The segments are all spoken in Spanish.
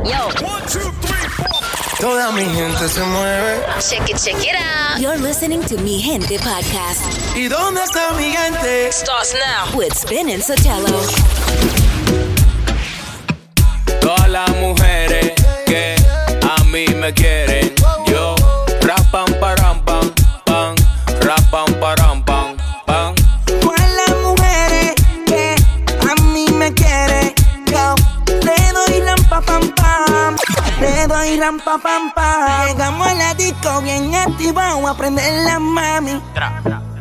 Yo. Toda mi gente se mueve. Check it, check it out. You're listening to Mi Gente podcast. ¿Y dónde está mi gente? Starts now. With Spin and Sotelo. Todas las mujeres que a mí me quieren, yo rapan param pam. Llegamos a la disco bien activado a prender la mami.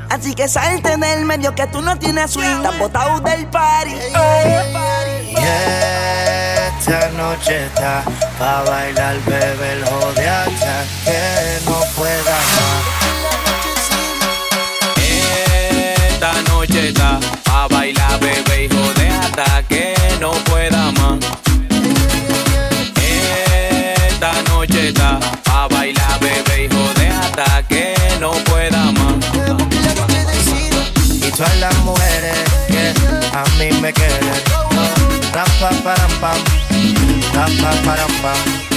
Así que salte del medio que tú no tienes swing, estás botado del party. Y esta noche está pa' bailar, bebé, el jode hasta que no pueda más. Esta noche está a bailar, bebé, hijo de hasta que no pueda a bailar, bebé, hijo de hasta que no pueda más. Y todas las mujeres que a mí me quieren. Rampa, param, pam. Rampa, param, pam.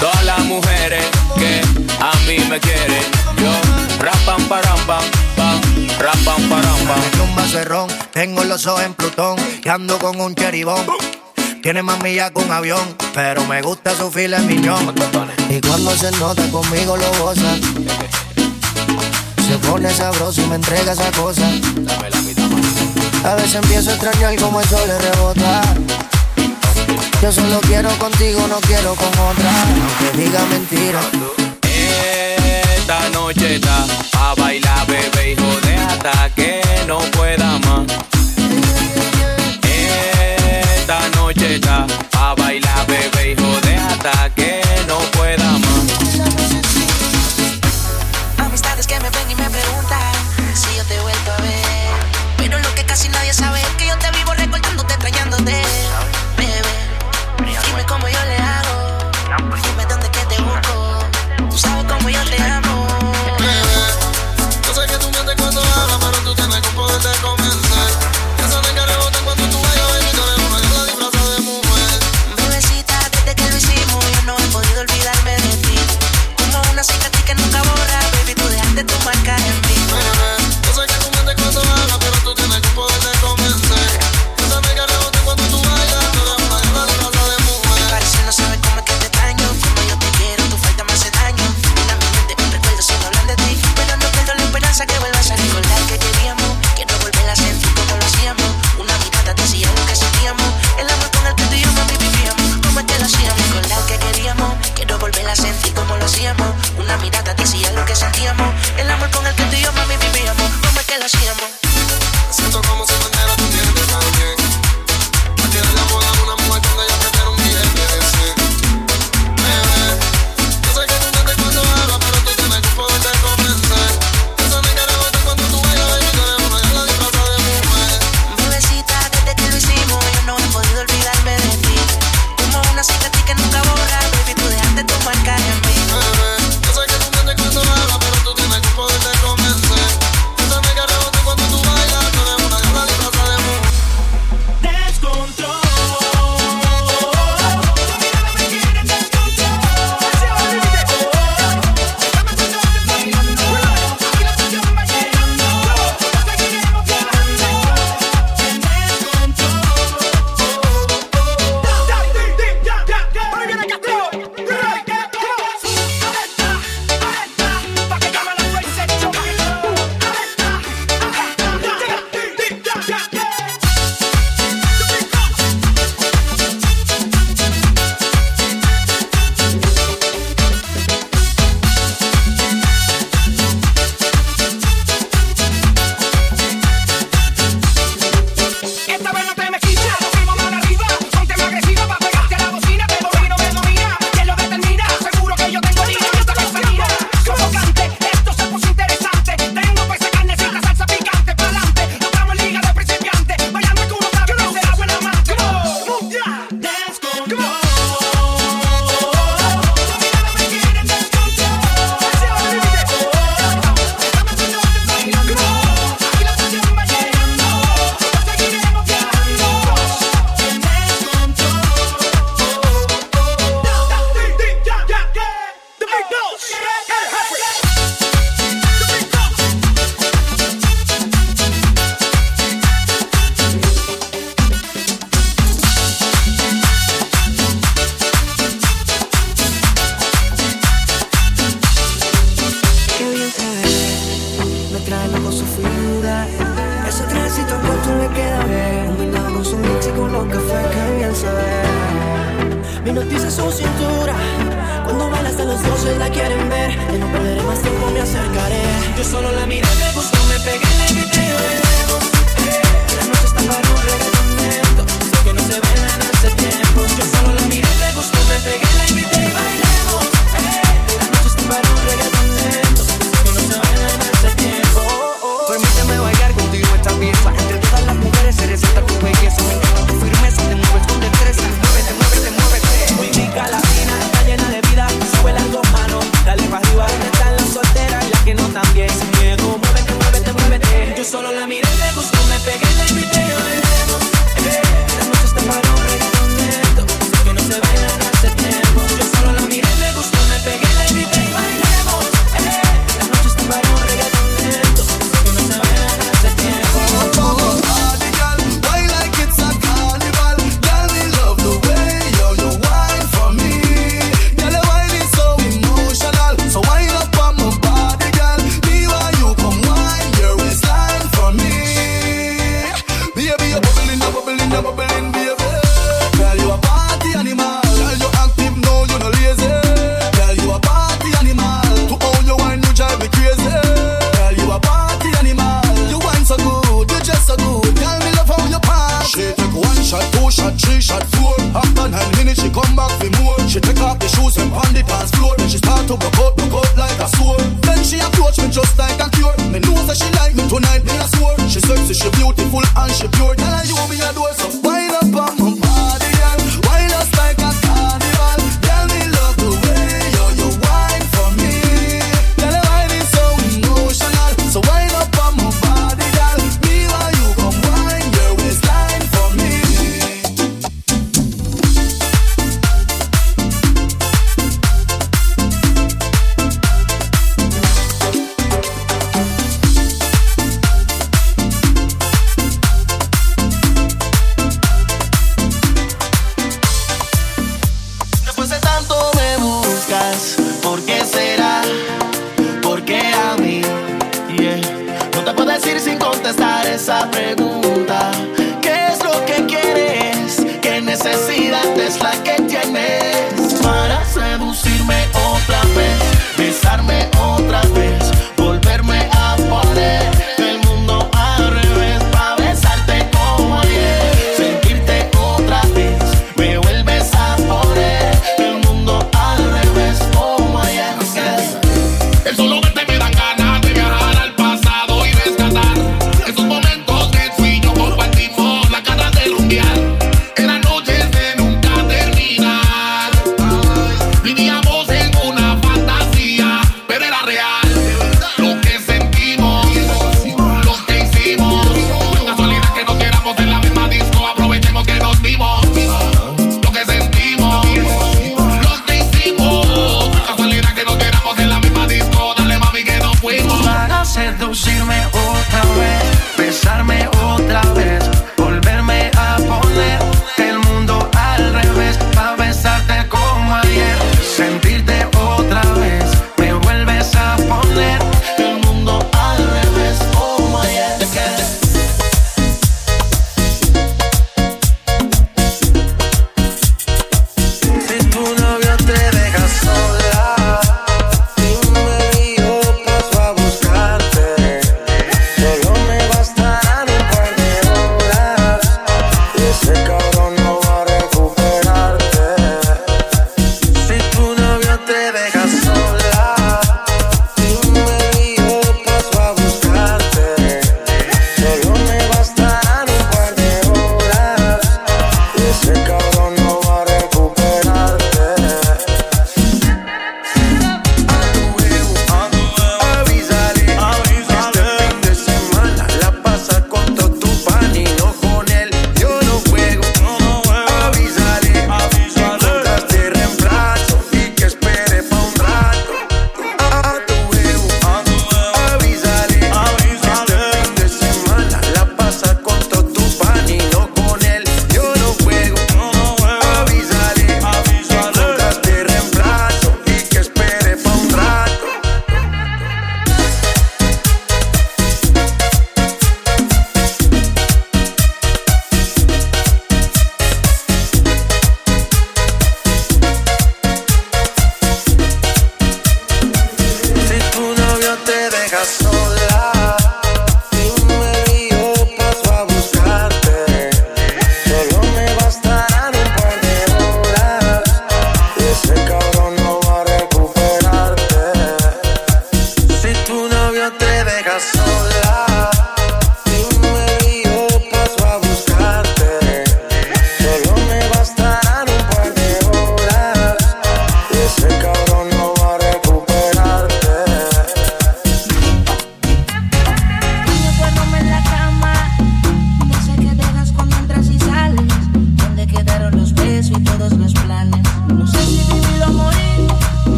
Todas las mujeres que a mí me quieren, yo rapan param pam pam, rapan param pam. Tengo un vaso de ron, tengo los ojos en Plutón y ando con un cheribón. Tiene que un avión, pero me gusta su fila miñón. Y cuando se nota conmigo lo goza. Se pone sabroso y me entrega esa cosa. A veces empiezo a extrañar como el sol le rebota. Yo solo quiero contigo, no quiero con otra. Aunque diga mentira. Esta noche está a bailar, bebé, hijo de hasta que no pueda más. Esta noche está a bailar, bebé, hijo de hasta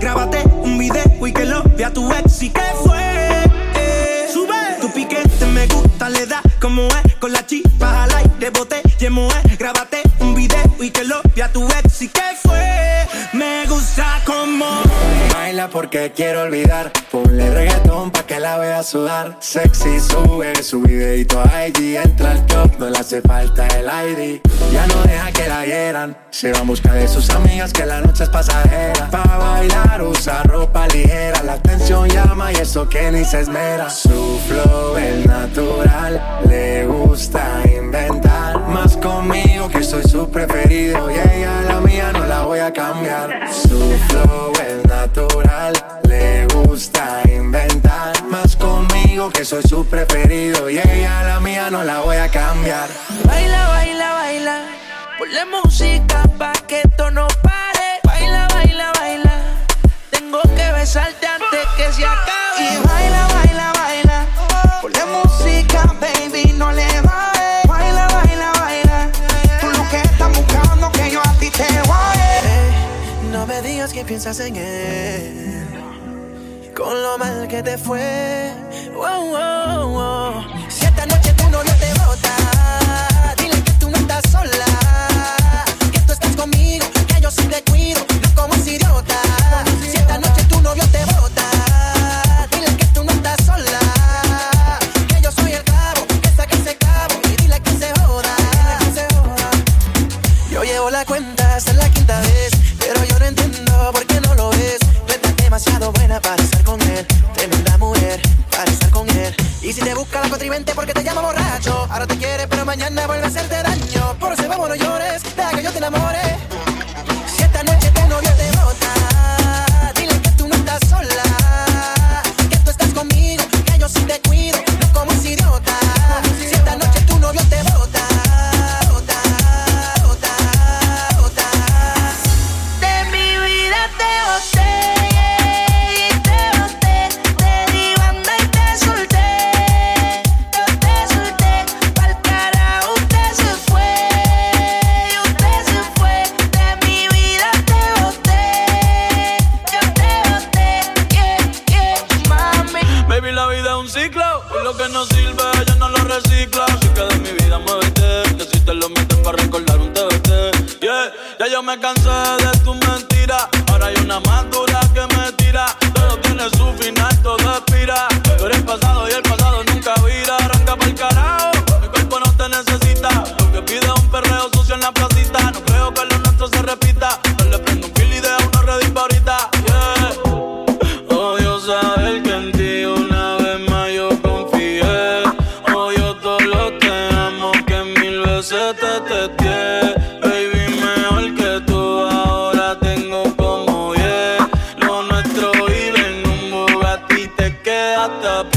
grábate un video y que lo vea tu ex. Y que fue. Eh, sube. Tu piquete, me gusta, le da como es, con la chispa al aire, bote, yemo es, grábate un video y que lo vea tu ex. Y que porque quiero olvidar. Ponle reggaetón pa' que la vea sudar. Sexy sube su videito a IG. Entra al club, no le hace falta el ID. Ya no deja que la hieran. Se va en busca de sus amigas que la noche es pasajera. Pa' bailar usa ropa ligera. La atención llama y eso que ni se esmera. Su flow es natural. Le gusta inventar. Más conmigo que soy su preferido. Y ella la mía voy a cambiar. Su flow es natural, le gusta inventar. Más conmigo que soy su preferido y ella la mía no la voy a cambiar. Baila, baila, baila. Ponle música pa' que esto no pare. Baila, baila, baila. Tengo que besarte antes que se acabe. Y baila, baila, baila. Ponle música, baby, no le va No me digas que piensas en él. Con lo mal que te fue. Si esta noche tú no, te botas, dile que tú no estás sola. Que tú estás conmigo, que yo sí te cuido. No como un idiota. Si esta noche tu novio te bota, dile que tú no estás sola. Que yo soy el cabo, que saca ese cabo y dile que se joda. Yo llevo la cuenta pero mañana vuelves the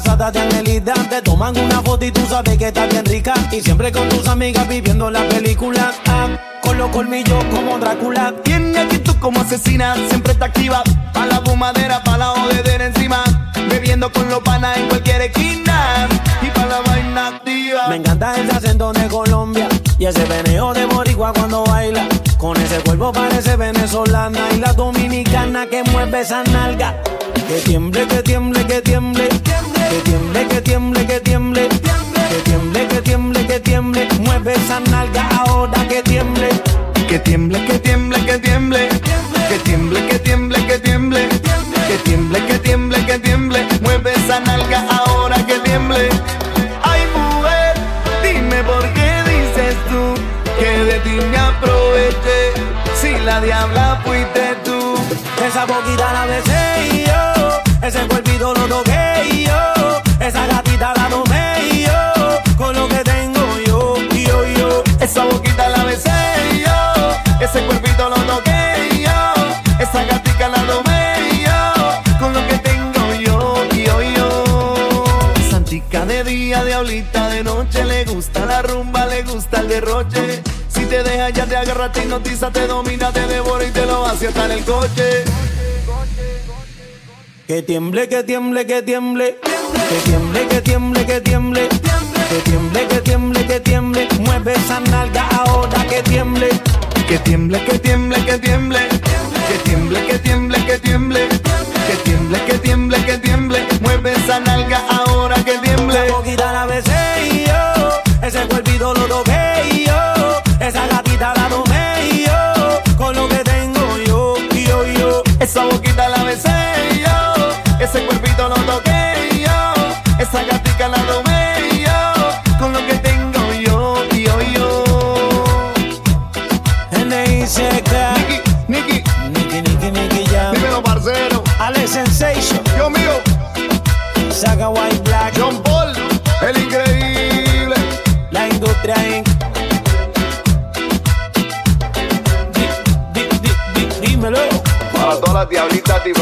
embarazada de Angelita. Te toman una foto y tú sabes que estás bien rica. Y siempre con tus amigas viviendo la película. Ah, con los colmillos como Drácula. Tiene actitud como asesina, siempre está activa. Pa' la fumadera, pa' la odedera encima. Bebiendo con los panas en cualquier esquina. Y pa' la vaina activa. Me encanta el acento de Colombia. Y ese veneo de Boricua cuando baila. Con ese cuerpo parece venezolana. Y la dominicana que mueve esa nalga. Que tiemble, que tiemble, que tiemble. tiemble. Que tiemble, que tiemble, que tiemble. Que tiemble, que tiemble, que tiemble. Mueve esa nalga ahora que tiemble. Que tiemble, que tiemble, que tiemble. Que tiemble, que tiemble, que tiemble. Que tiemble, que tiemble, que tiemble. Mueve esa nalga ahora que tiemble. Ay, mujer, dime por qué dices tú que de ti me aproveché. Si la diabla fuiste tú. Esa boquita la besé y yo. Ese cuerpito lo toqué. Derroche. Si te deja ya te agarra, te hipnotiza, te domina, te devora y te lo hace hasta en el coche. Que tiemble, que tiemble, que tiemble. Que tiemble, que tiemble, que tiemble. Que tiemble, que tiemble, que tiemble. Mueve esa nalga ahora que tiemble. Que tiemble, que tiemble, que tiemble. Que tiemble, que tiemble, que tiemble. Que tiemble, que tiemble, que tiemble. Mueve esa nalga ahora que tiemble.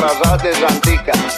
Diablitas disfrazadas de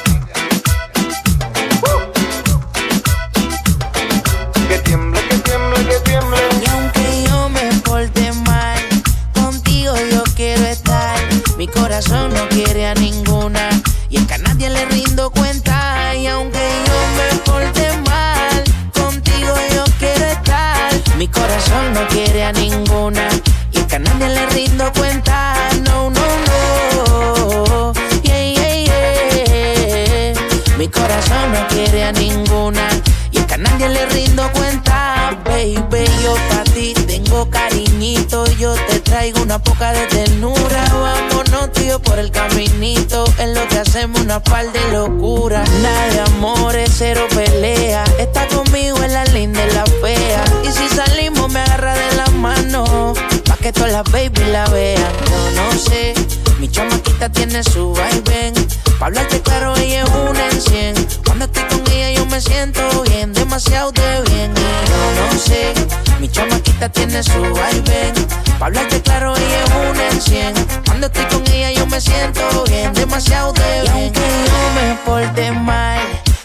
tiene su vaivén. Pa' hablarte claro, ella es una en cien. Cuando estoy con ella, yo me siento bien, demasiado de bien. Y aunque yo me porte mal,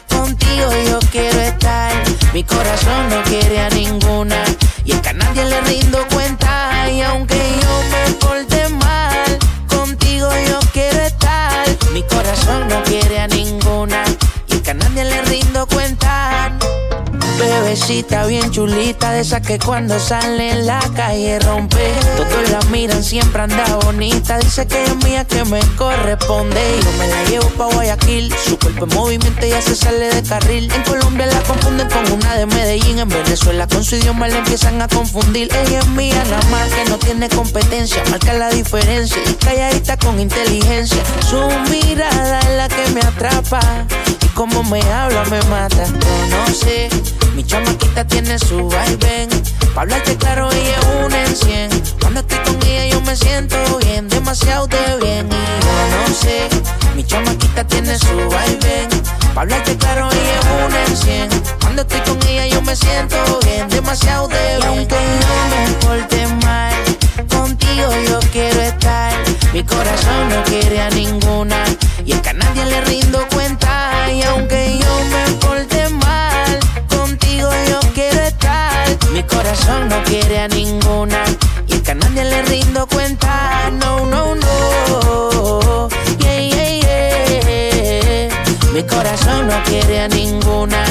contigo yo quiero estar. Mi corazón no quiere a ninguna. Y es que a nadie le rindo Bebecita bien chulita, de esa que cuando sale en la calle rompe. Todos la miran, siempre anda bonita. Dice que es mía, que me corresponde. Yo me la llevo pa' Guayaquil. Su cuerpo en movimiento ya se sale de carril. En Colombia la confunden con una de Medellín. En Venezuela con su idioma la empiezan a confundir. Ella es mía, nada más que no tiene competencia. Marca la diferencia y calladita con inteligencia. Su mirada es la que me atrapa. Como me habla me mata. Yo no sé, mi chamaquita tiene su vaivén. Pa' hablarte claro, ella es una en cien. Cuando estoy con ella yo me siento bien, demasiado de bien. Y yo no sé, mi chamaquita tiene su vaivén. Pa' hablarte claro, ella es una en cien. Cuando estoy con ella yo me siento bien, demasiado de bien. Y aunque yo me porte mal, contigo yo quiero estar. Mi corazón no quiere a ninguna. Y es que a nadie le rindo cuenta. Y aunque yo me porte mal, contigo yo quiero estar. Mi corazón no quiere a ninguna. Y es que a nadie le rindo cuenta. No, no, no. Yeah, yeah, yeah. Mi corazón no quiere a ninguna.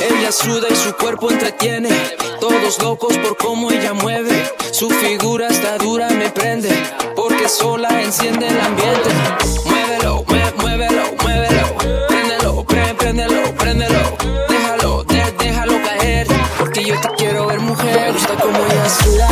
Ella suda y su cuerpo entretiene. Todos locos por cómo ella mueve. Su figura está dura, me prende. Porque sola enciende el ambiente. Muévelo, mue- muévelo, muévelo. Préndelo, pre- préndelo, préndelo. Déjalo, de- déjalo caer. Porque yo te quiero ver mujer. Me gusta como ella suda,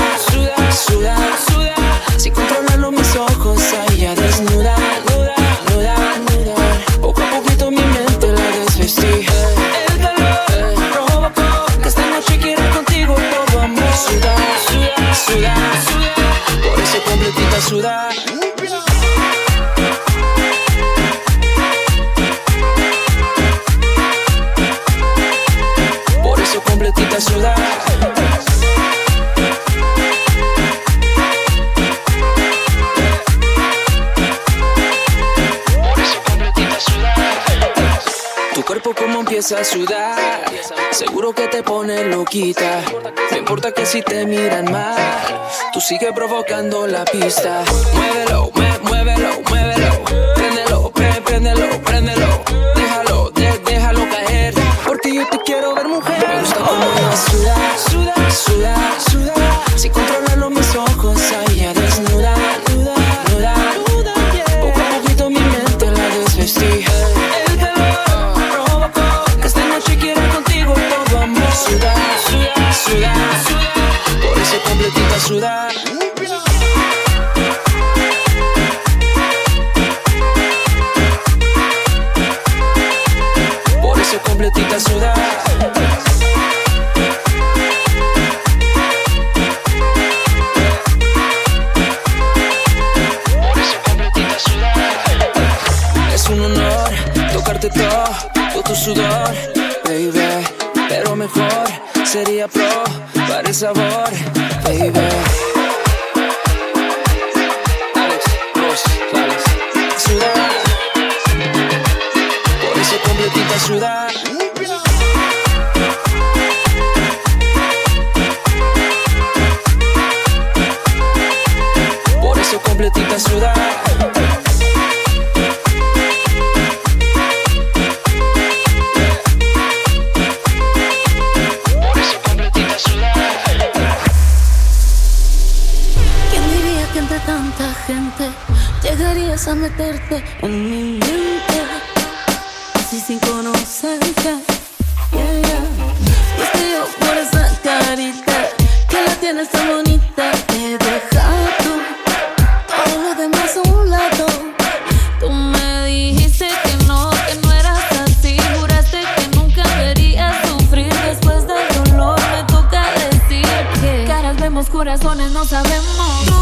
a sudar. Seguro que te pones loquita. No importa que si te miran mal, tú sigues provocando la pista. Muévelo, muévelo, muévelo. Préndelo, pré, préndelo, préndelo. Déjalo, de, déjalo caer. Porque yo te quiero ver mujer. Me gusta cómo vas a sudar. corazones no sabemos.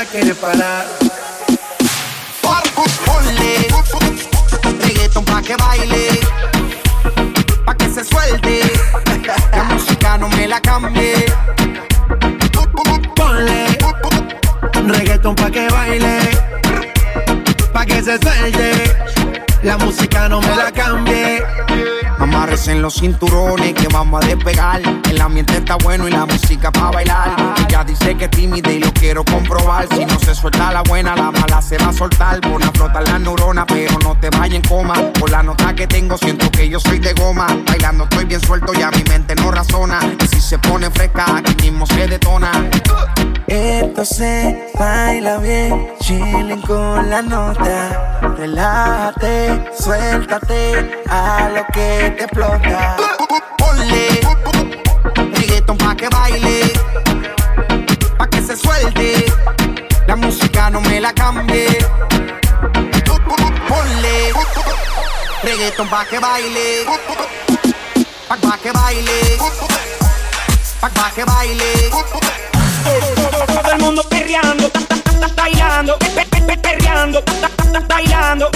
la quiere parar. Ponle reggaeton pa' que baile, pa' que se suelte. La música no me la cambie. Ponle reggaeton pa' que baile, pa' que se suelte. La música no me la cambie. Amárrese en los cinturones que vamos a despegar. El ambiente está bueno y la música soltar. Pon a flotar la neurona, pero no te vayas en coma. Por la nota que tengo, siento que yo soy de goma. Bailando estoy bien suelto, ya mi mente no razona. Y si se pone fresca, aquí mismo se detona. Esto se baila bien, chilling con la nota. Relájate, suéltate a lo que te explota. Ponle reggaeton pa' que baile, pa' que se suelte. Música no me la cambie. Ponle reggaeton pa' que baile, pa', que baile, pa', pa que baile. Todo el mundo perreando, bailando, pe- pe- pe- perreando, bailando.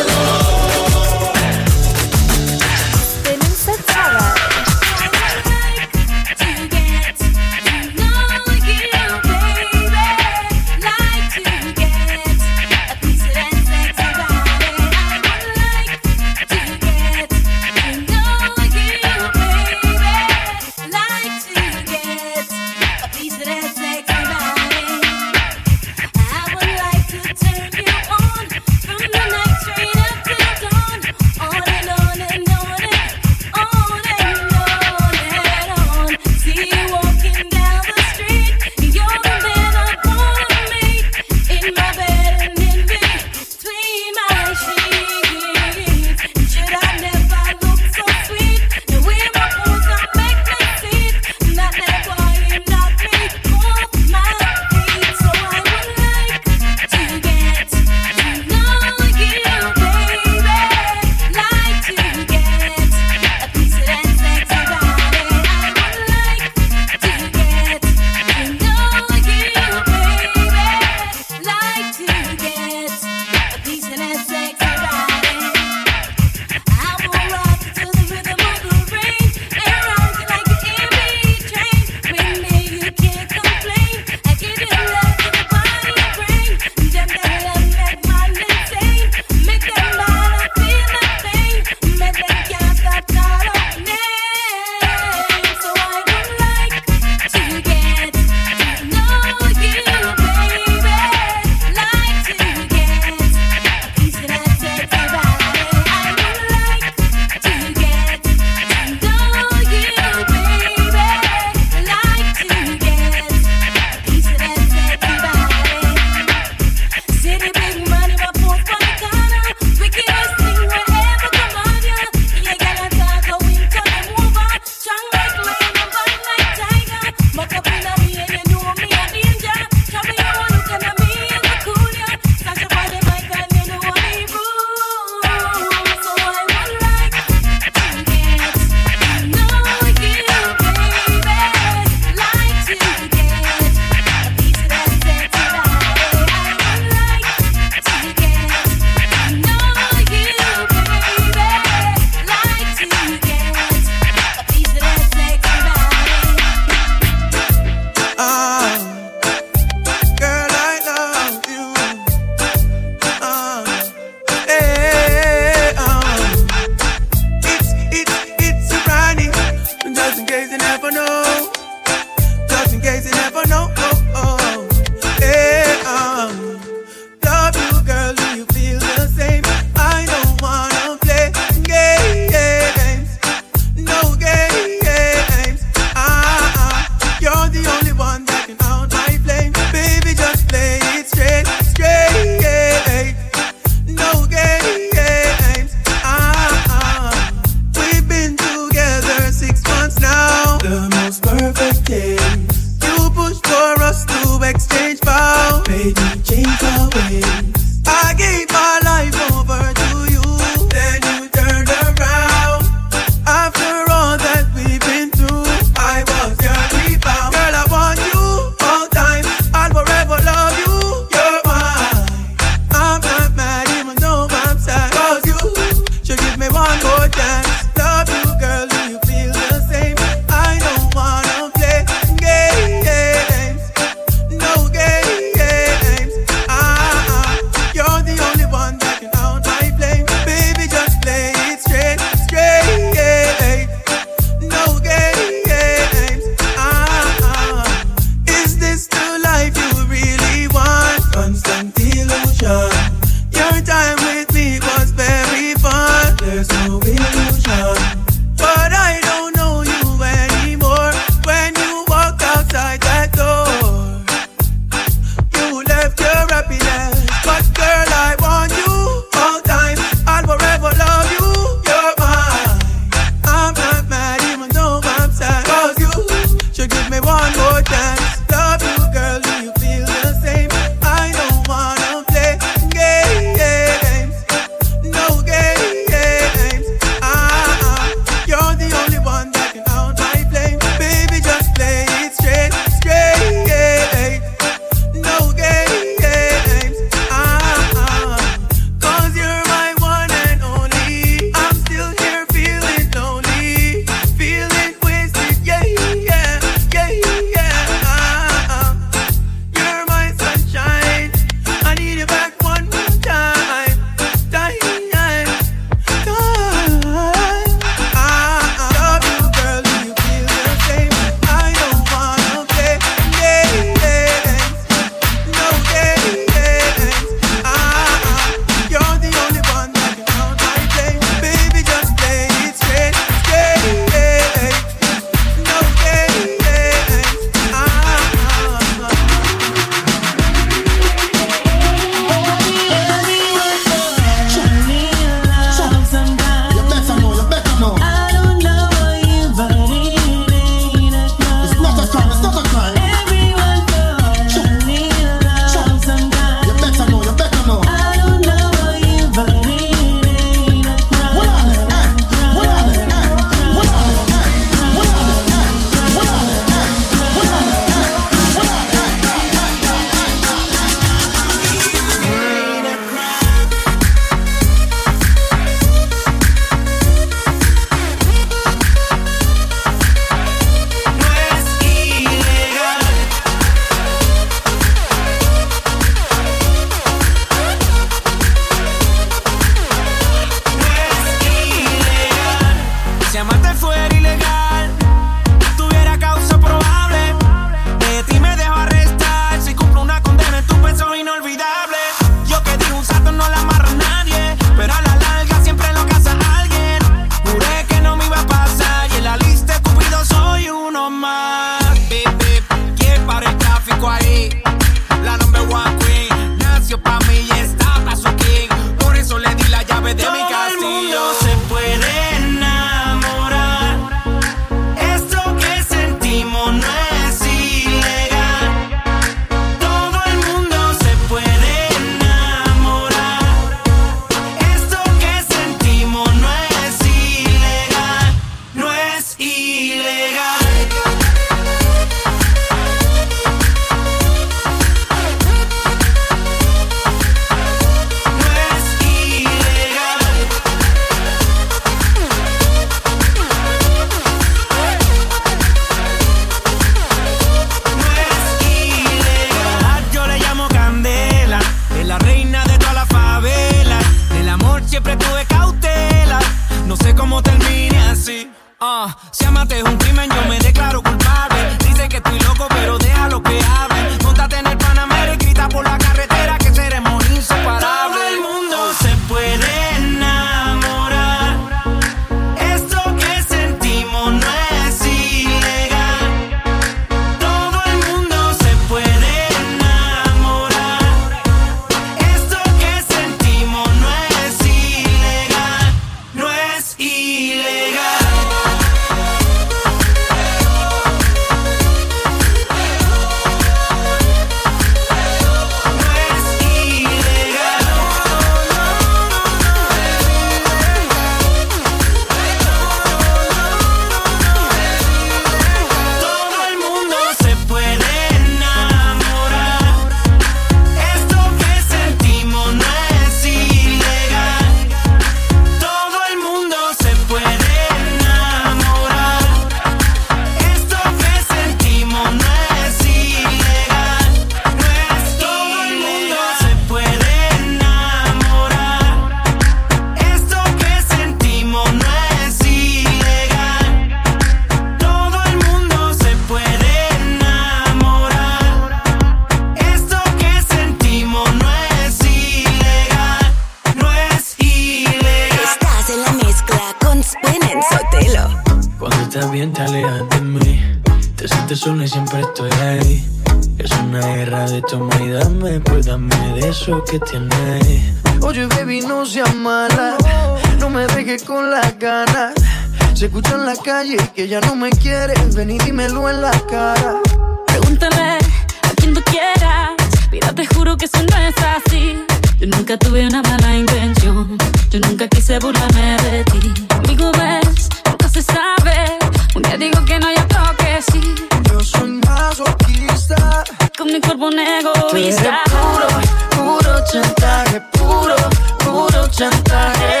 Mi cuerpo un egoísta. puro, puro chantaje, puro, puro chantaje.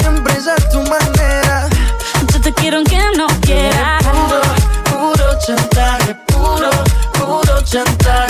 Siempre es a tu manera. Yo te quiero aunque no quieras. Puro, puro chantaje, puro, puro chantaje.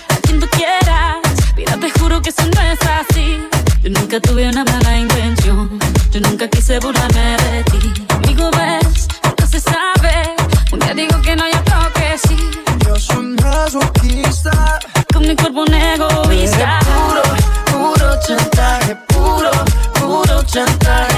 quien tú quieras. Mira, te juro que eso no es así. Yo nunca tuve una mala intención. Yo nunca quise burlarme de ti. Amigo, ves, nunca se sabe. Un día digo que no, y otro que sí. Yo soy masoquista. Con mi cuerpo un egoísta. Puro, puro chantaje, puro, puro chantaje.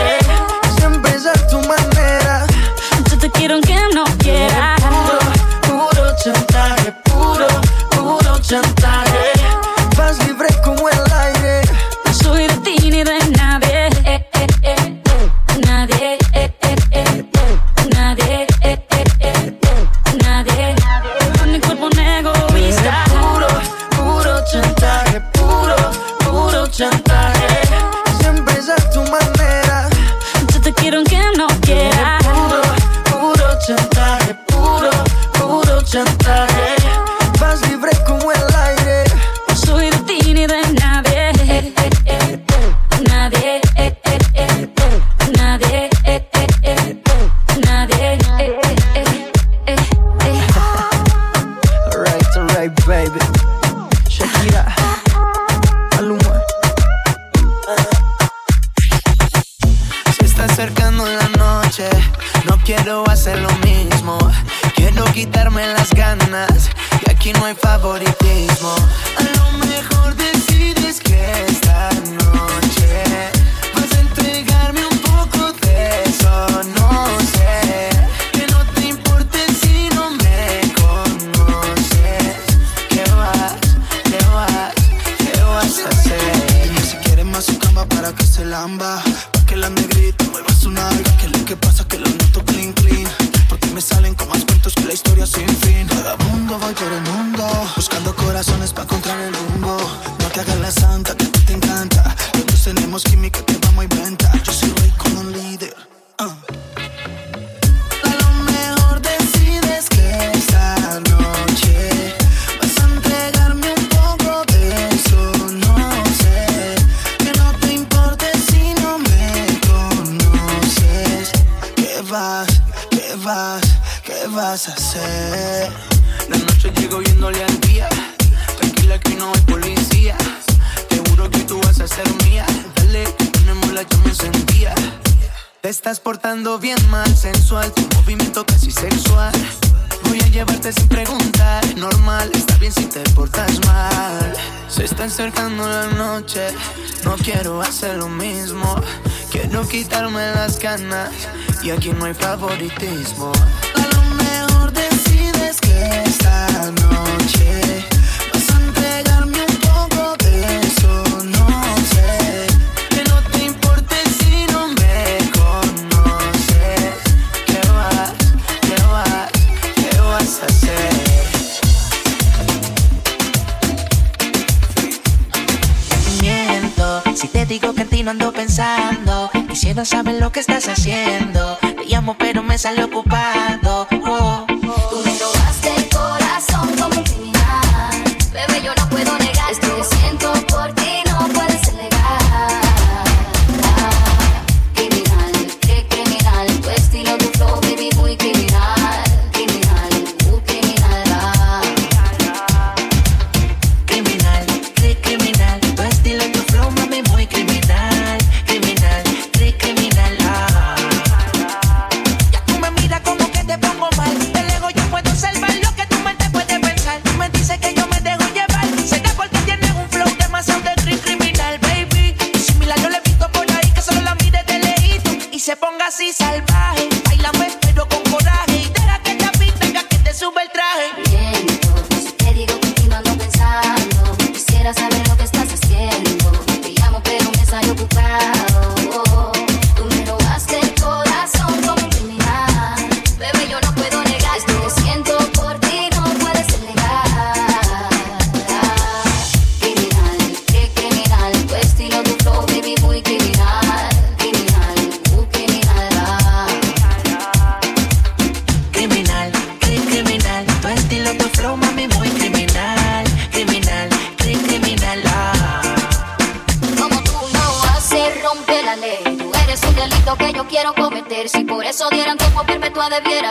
No hay policía. Te juro que tú vas a ser mía. Dale, ponemos la llama encendida. Te estás portando bien mal, sensual. Tu movimiento casi sexual. Voy a llevarte sin preguntar. Normal, está bien si te portas mal. Se está acercando la noche. No quiero hacer lo mismo. Quiero quitarme las ganas. Y aquí no hay favoritismo. A lo mejor decides que esta noche digo que en ti no ando pensando. Quisiera saber lo que estás haciendo. Te llamo, pero me sale ocupado. salvaje. Baila pues pero con coraje. Y deja que esta pinta que te sube el traje. Bien, te digo que no pensando. Quisiera saber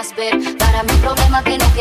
debieras ver. Para mi problema que no